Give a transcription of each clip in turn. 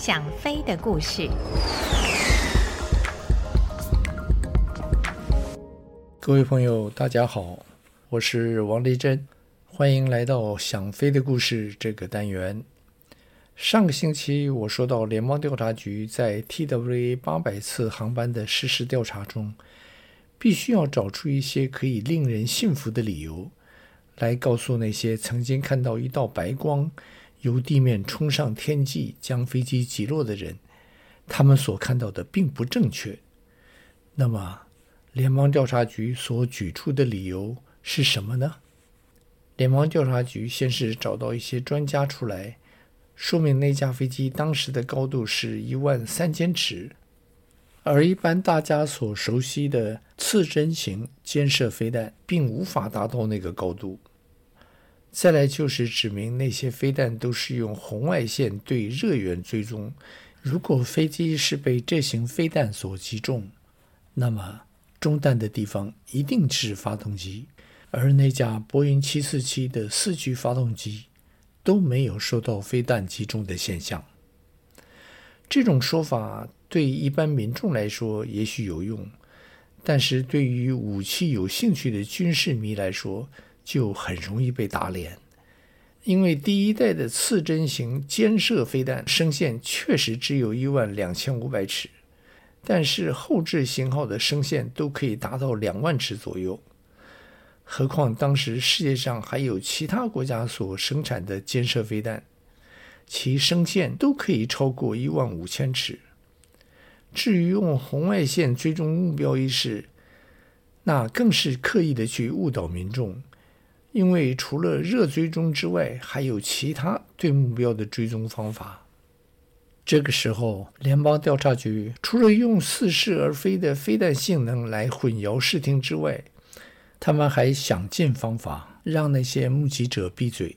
想飞的故事。各位朋友，大家好，我是王丽珍，欢迎来到《想飞的故事》这个单元。上个星期我说到，联邦调查局在 TWA 八百次航班的实时调查中，必须要找出一些可以令人信服的理由，来告诉那些曾经看到一道白光由地面冲上天际将飞机击落的人，他们所看到的并不正确。那么，联邦调查局所举出的理由是什么呢？联邦调查局先是找到一些专家出来，说明那架飞机当时的高度是一万三千尺，而一般大家所熟悉的刺针型尖射飞弹并无法达到那个高度。再来就是指明那些飞弹都是用红外线对热源追踪，如果飞机是被这型飞弹所击中，那么。中弹的地方一定是发动机，而那架波音747的四具发动机都没有受到飞弹击中的现象。这种说法对一般民众来说也许有用，但是对于武器有兴趣的军事迷来说就很容易被打脸，因为第一代的刺针型尖射飞弹声线确实只有一万两千五百尺。但是后置型号的声线都可以达到两万尺左右，何况当时世界上还有其他国家所生产的尖射飞弹，其声线都可以超过一万五千尺。至于用红外线追踪目标一事，那更是刻意的去误导民众，因为除了热追踪之外，还有其他对目标的追踪方法。这个时候，联邦调查局除了用似是而非的飞弹性能来混淆视听之外，他们还想尽方法让那些目击者闭嘴。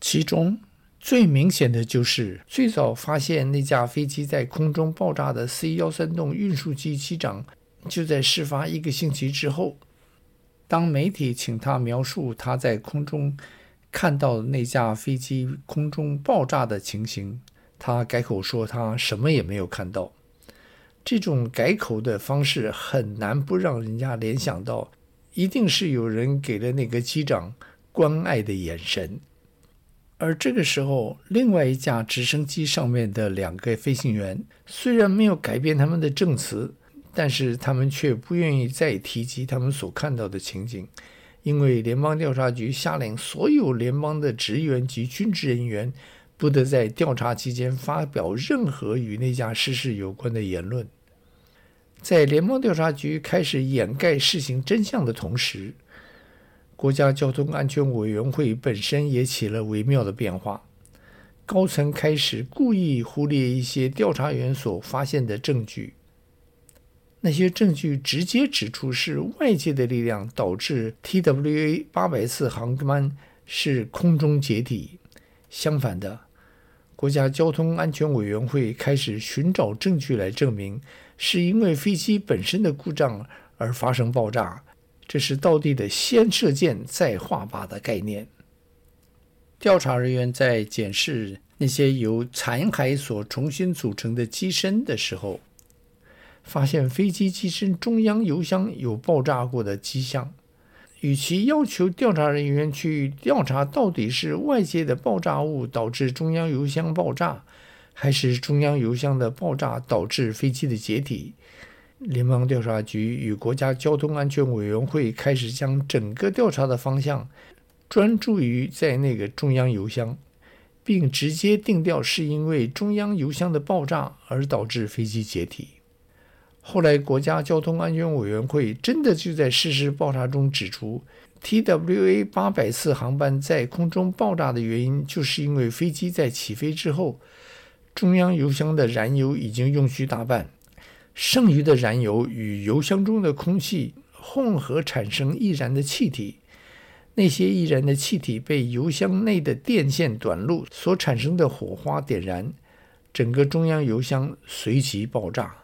其中最明显的就是最早发现那架飞机在空中爆炸的 C-130 运输机机长，就在事发一个星期之后，当媒体请他描述他在空中看到那架飞机空中爆炸的情形。他改口说他什么也没有看到，这种改口的方式很难不让人家联想到，一定是有人给了那个机长关爱的眼神。而这个时候，另外一架直升机上面的两个飞行员虽然没有改变他们的证词，但是他们却不愿意再提及他们所看到的情景，因为联邦调查局下令所有联邦的职员及军职人员。不得在调查期间发表任何与那架失事有关的言论。在联邦调查局开始掩盖事情真相的同时，国家交通安全委员会本身也起了微妙的变化。高层开始故意忽略一些调查员所发现的证据，那些证据直接指出是外界的力量导致 TWA 八百次航班是空中解体。相反的，国家交通安全委员会开始寻找证据来证明是因为飞机本身的故障而发生爆炸。这是道地的“先射箭再画靶”的概念。调查人员在检视那些由残骸所重新组成的机身的时候，发现飞机机身中央油箱有爆炸过的迹象。与其要求调查人员去调查到底是外界的爆炸物导致中央油箱爆炸，还是中央油箱的爆炸导致飞机的解体，联邦调查局与国家交通安全委员会开始将整个调查的方向专注于在那个中央油箱，并直接定调是因为中央油箱的爆炸而导致飞机解体。后来，国家交通安全委员会真的就在事实调查中指出，TWA 八百次航班在空中爆炸的原因，就是因为飞机在起飞之后，中央油箱的燃油已经用去大半，剩余的燃油与油箱中的空气混合产生易燃的气体，那些易燃的气体被油箱内的电线短路所产生的火花点燃，整个中央油箱随即爆炸。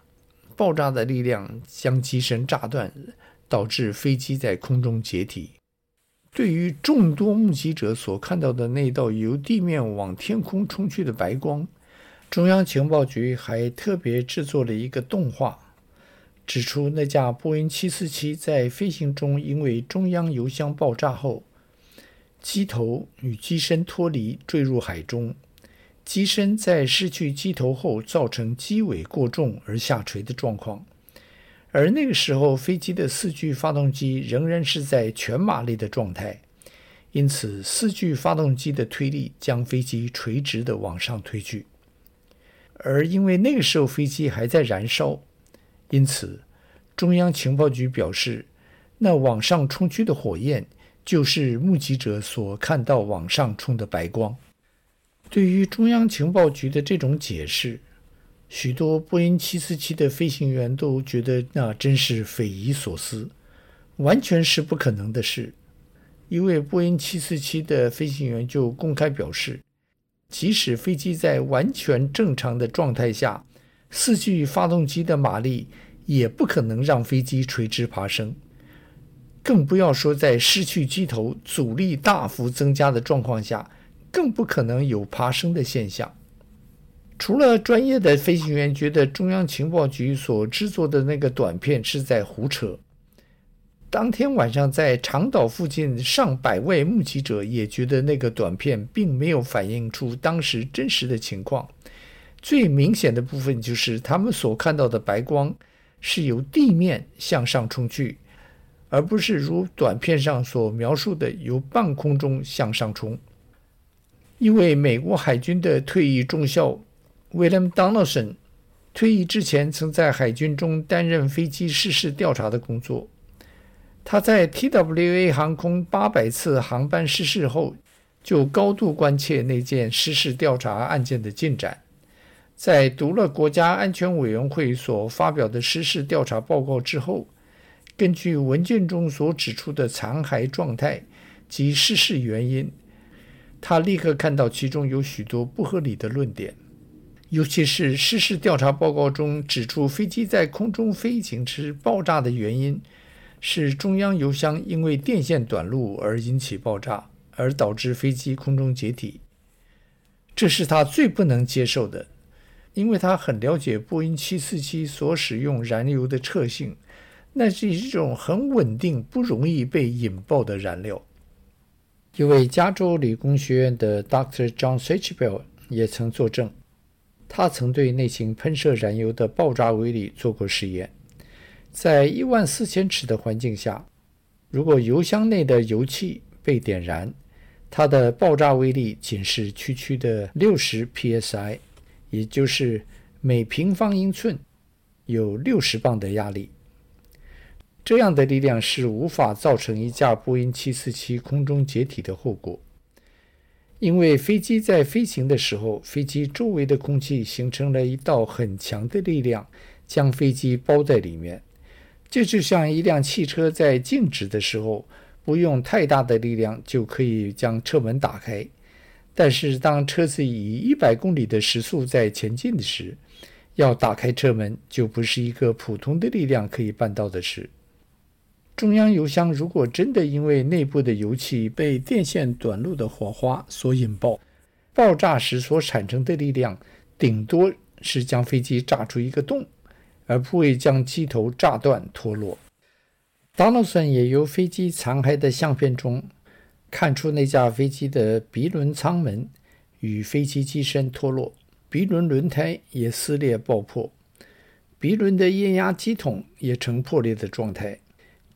爆炸的力量将机身炸断，导致飞机在空中解体。对于众多目击者所看到的那道由地面往天空冲去的白光，中央情报局还特别制作了一个动画，指出那架波音747在飞行中因为中央油箱爆炸后，机头与机身脱离坠入海中，机身在失去机头后造成机尾过重而下垂的状况。而那个时候，飞机的四具发动机仍然是在全马力的状态，因此四具发动机的推力将飞机垂直地往上推去。而因为那个时候飞机还在燃烧，因此中央情报局表示，那往上冲去的火焰就是目击者所看到往上冲的白光。对于中央情报局的这种解释，许多波音747的飞行员都觉得那真是匪夷所思，完全是不可能的事。一位波音747的飞行员就公开表示，即使飞机在完全正常的状态下，四具发动机的马力也不可能让飞机垂直爬升，更不要说在失去机头、阻力大幅增加的状况下，更不可能有爬升的现象。除了专业的飞行员觉得中央情报局所制作的那个短片是在胡扯，当天晚上在长岛附近上百位目击者也觉得那个短片并没有反映出当时真实的情况。最明显的部分就是他们所看到的白光是由地面向上冲去，而不是如短片上所描述的由半空中向上冲。一位美国海军的退役中校。William Donaldson 退役之前，曾在海军中担任飞机失事调查的工作。他在 TWA 航空八百次航班失事后，就高度关切那件失事调查案件的进展。在读了国家安全委员会所发表的失事调查报告之后，根据文件中所指出的残骸状态及失事原因，他立刻看到其中有许多不合理的论点。尤其是失事调查报告中指出，飞机在空中飞行时爆炸的原因是中央油箱因为电线短路而引起爆炸，而导致飞机空中解体。这是他最不能接受的，因为他很了解波音747所使用燃油的特性，那是一种很稳定、不容易被引爆的燃料。一位加州理工学院的 Dr. John Satchbell 也曾作证。他曾对内型喷射燃油的爆炸威力做过实验，在一万四千尺的环境下，如果油箱内的油气被点燃，它的爆炸威力仅是区区的六十 psi，也就是每平方英寸有六十磅的压力。这样的力量是无法造成一架波音747空中解体的后果。因为飞机在飞行的时候，飞机周围的空气形成了一道很强的力量，将飞机包在里面。这就像一辆汽车在静止的时候，不用太大的力量就可以将车门打开。但是当车子以一百公里的时速在前进的时，要打开车门就不是一个普通的力量可以办到的事。中央油箱如果真的因为内部的油气被电线短路的火花所引爆，爆炸时所产生的力量顶多是将飞机炸出一个洞，而不会将机头炸断脱落。Donaldson 也由飞机残骸的相片中看出那架飞机的鼻轮舱门与飞机机身脱落，鼻轮轮胎也撕裂爆破，鼻轮的液压机筒也呈破裂的状态。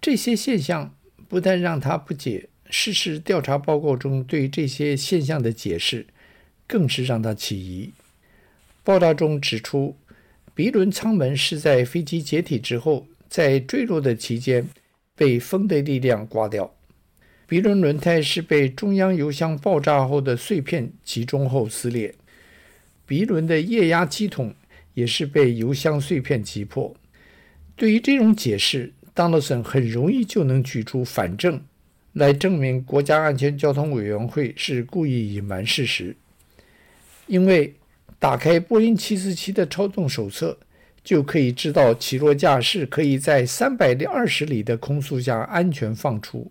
这些现象不但让他不解事实调查报告中对这些现象的解释，更是让他起疑。报道中指出，鼻轮舱门是在飞机解体之后，在坠落的期间被风的力量刮掉；鼻轮轮胎是被中央油箱爆炸后的碎片集中后撕裂；鼻轮的液压机筒也是被油箱碎片击破。对于这种解释，Donaldson 很容易就能举出反证，来证明国家安全交通委员会是故意隐瞒事实。因为打开波音747的操纵手册，就可以知道起落架是可以在三百二十里的空速下安全放出。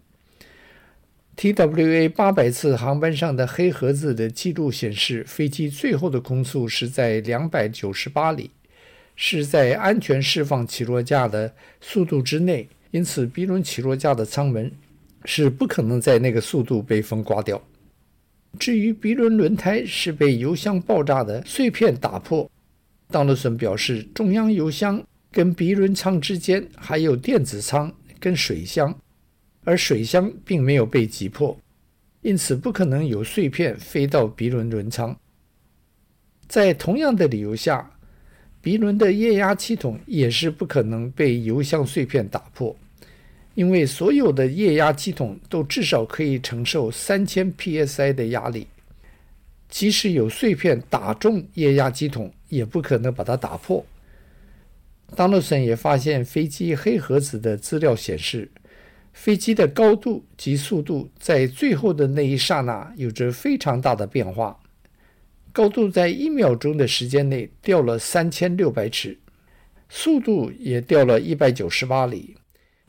TWA 八百次航班上的黑盒子的记录显示，飞机最后的空速是在两百九十八里，是在安全释放起落架的速度之内，因此 B 轮起落架的舱门是不可能在那个速度被风刮掉。至于鼻轮轮胎是被油箱爆炸的碎片打破，当德顺表示，中央油箱跟鼻轮舱之间还有电子舱跟水箱。而水箱并没有被击破，因此不可能有碎片飞到 B 轮轮舱。在同样的理由下鼻轮的液压气筒也是不可能被油箱碎片打破，因为所有的液压气筒都至少可以承受三千 psi 的压力，即使有碎片打中液压气筒，也不可能把它打破。当诺森也发现飞机黑盒子的资料显示。飞机的高度及速度在最后的那一刹那有着非常大的变化，高度在一秒钟的时间内掉了三千六百尺，速度也掉了一百九十八里。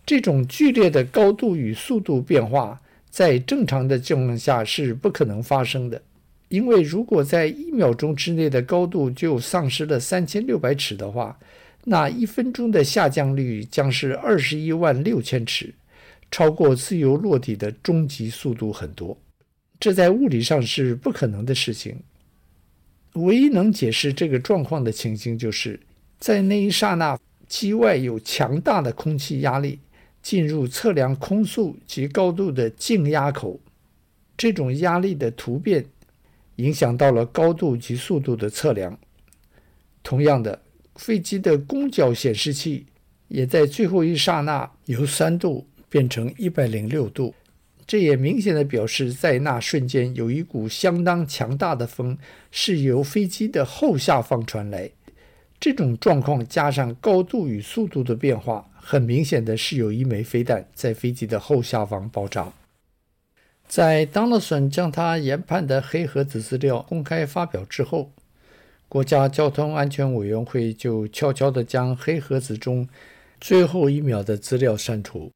这种剧烈的高度与速度变化，在正常的情况下是不可能发生的，因为如果在一秒钟之内的高度就丧失了三千六百尺的话，那一分钟的下降率将是二十一万六千尺。超过自由落体的终极速度很多，这在物理上是不可能的事情。唯一能解释这个状况的情形，就是在那一刹那，机外有强大的空气压力进入测量空速及高度的静压口，这种压力的突变影响到了高度及速度的测量。同样的，飞机的攻角显示器也在最后一刹那由三度。变成一百零六度，这也明显的表示，在那瞬间有一股相当强大的风是由飞机的后下方传来。这种状况加上高度与速度的变化，很明显的是有一枚飞弹在飞机的后下方爆炸。在 Donaldson 将他研判的黑盒子资料公开发表之后，国家交通安全委员会就悄悄地将黑盒子中最后一秒的资料删除。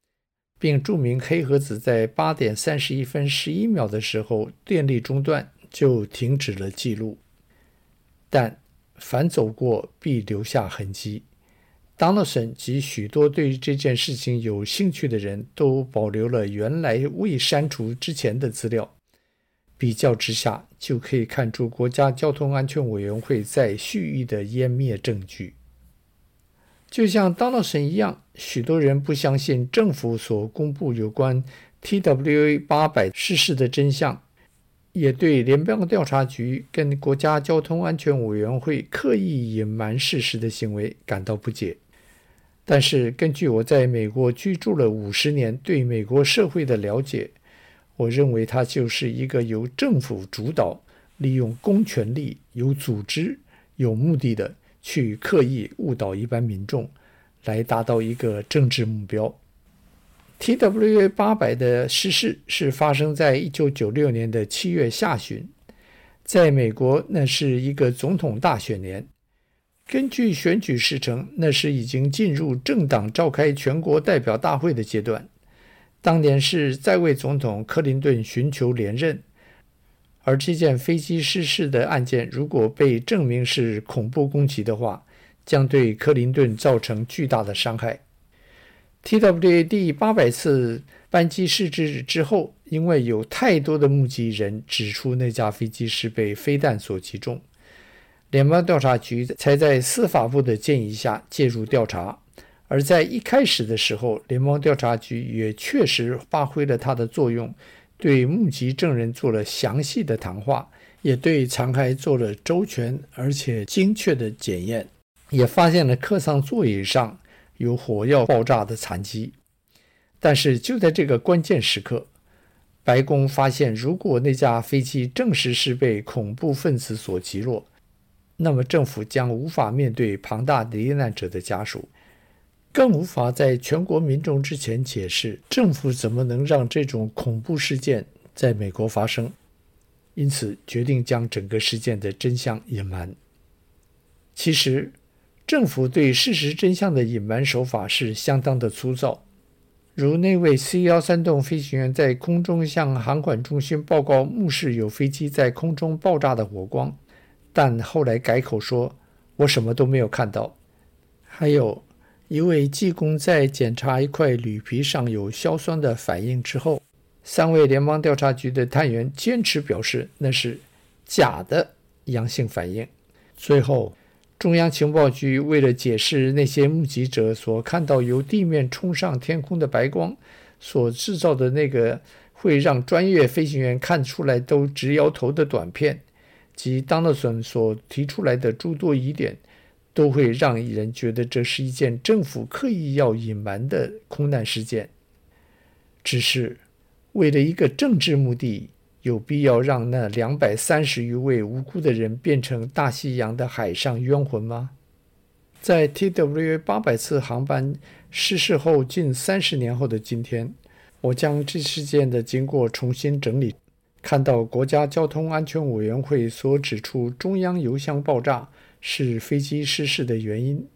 并注明黑盒子在八点三十一分十一秒的时候电力中断，就停止了记录。但凡走过必留下痕迹。Donaldson 及许多对这件事情有兴趣的人都保留了原来未删除之前的资料。比较之下，就可以看出国家交通安全委员会在蓄意的湮灭证据。就像当了神一样，许多人不相信政府所公布有关 TWA 八百失事的真相，也对联邦调查局跟国家交通安全委员会刻意隐瞒事实的行为感到不解。但是，根据我在美国居住了五十年对美国社会的了解，我认为它就是一个由政府主导、利用公权力、有组织、有目的的。去刻意误导一般民众，来达到一个政治目标。TWA 八百的失事是发生在一九九六年的七月下旬，在美国那是一个总统大选年。根据选举时程，那时已经进入政党召开全国代表大会的阶段。当年是在位总统克林顿寻求连任。而这件飞机失事的案件，如果被证明是恐怖攻击的话，将对克林顿造成巨大的伤害。TWA 第八百次班机失事之后，因为有太多的目击人指出那架飞机是被飞弹所击中，联邦调查局才在司法部的建议下介入调查。而在一开始的时候，联邦调查局也确实发挥了它的作用。对目击证人做了详细的谈话，也对残骸做了周全而且精确的检验，也发现了客舱座椅上有火药爆炸的残迹。但是就在这个关键时刻，白宫发现，如果那架飞机证实是被恐怖分子所击落，那么政府将无法面对庞大的罹难者的家属。更无法在全国民众之前解释政府怎么能让这种恐怖事件在美国发生，因此决定将整个事件的真相隐瞒。其实，政府对事实真相的隐瞒手法是相当的粗糙，如那位 C 幺三栋飞行员在空中向航管中心报告目视有飞机在空中爆炸的火光，但后来改口说：“我什么都没有看到。”还有一位技工在检查一块铝皮上有硝酸的反应之后，三位联邦调查局的探员坚持表示那是假的阳性反应。最后，中央情报局为了解释那些目击者所看到由地面冲上天空的白光所制造的那个会让专业飞行员看出来都直摇头的短片，及当纳森所提出来的诸多疑点，都会让人觉得这是一件政府刻意要隐瞒的空难事件。只是为了一个政治目的。有必要让那两百三十余位无辜的人变成大西洋的海上冤魂吗？在 TWA 八百次航班失事后近三十年后的今天，我将这事件的经过重新整理，看到国家交通安全委员会所指出中央油箱爆炸是飞机失事的原因，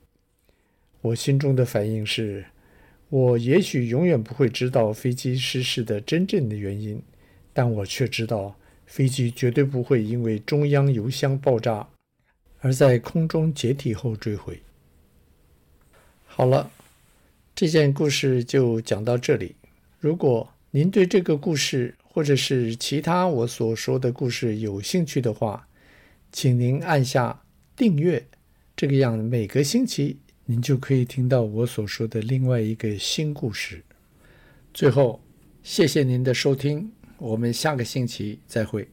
我心中的反应是：我也许永远不会知道飞机失事的真正的原因。但我却知道，飞机绝对不会因为中央油箱爆炸而在空中解体后坠毁。好了，这件故事就讲到这里。如果您对这个故事或者是其他我所说的故事有兴趣的话，请您按下订阅，这个样每个星期您就可以听到我所说的另外一个新故事。最后，谢谢您的收听。我们下个星期再会。